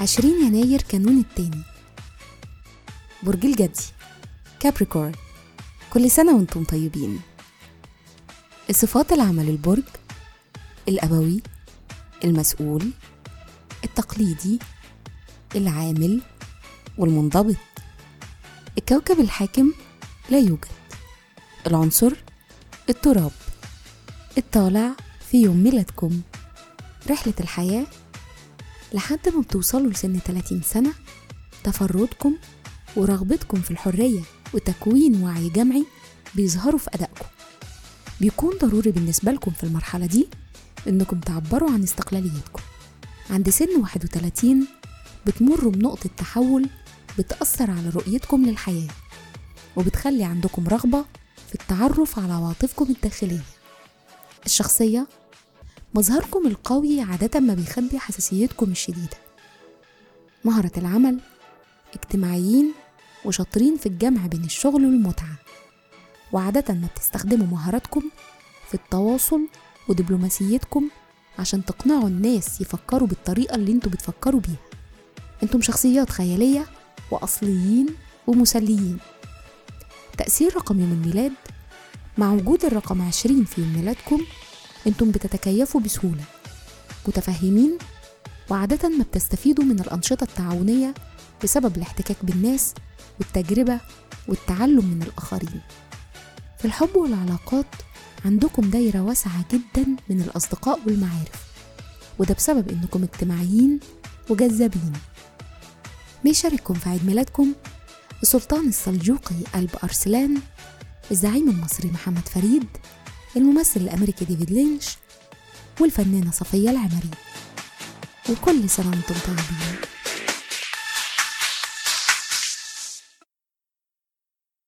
عشرين يناير كانون التاني. برج الجدي كابريكورن كل سنة وأنتم طيبين. الصفات العمل البرج الأبوي المسؤول التقليدي العامل والمنضبط. الكوكب الحاكم لا يوجد. العنصر التراب. الطالع في يوم ميلادكم. رحلة الحياة لحد ما بتوصلوا لسن 30 سنة. تفردكم ورغبتكم في الحرية وتكوين وعي جمعي بيظهروا في أدائكم. بيكون ضروري بالنسبة لكم في المرحلة دي إنكم تعبروا عن استقلاليتكم. عند سن 31 بتمروا بنقطة تحول بتأثر على رؤيتكم للحياة وبتخلي عندكم رغبة في التعرف على عواطفكم الداخلية. الشخصية مظهركم القوي عادة ما بيخبي حساسيتكم الشديدة. مهرة العمل اجتماعيين وشاطرين في الجمع بين الشغل والمتعة. وعادة ما بتستخدموا مهاراتكم في التواصل ودبلوماسيتكم عشان تقنعوا الناس يفكروا بالطريقة اللي أنتوا بتفكروا بيها. أنتم شخصيات خيالية وأصليين ومسليين. تأثير رقم يوم الميلاد مع وجود الرقم عشرين في يوم ميلادكم أنتم بتتكيفوا بسهولة. متفهمين؟ وعادة ما بتستفيدوا من الأنشطة التعاونية بسبب الاحتكاك بالناس والتجربة والتعلم من الآخرين. في الحب والعلاقات عندكم دايرة واسعة جدا من الأصدقاء والمعارف. وده بسبب إنكم اجتماعيين وجذابين. بيشارككم في عيد ميلادكم. السلطان السلجوقي قلب أرسلان الزعيم المصري محمد فريد الممثل الأمريكي ديفيد لينش والفنانة صفية العمري. وكل سنة وأنتم طيبين.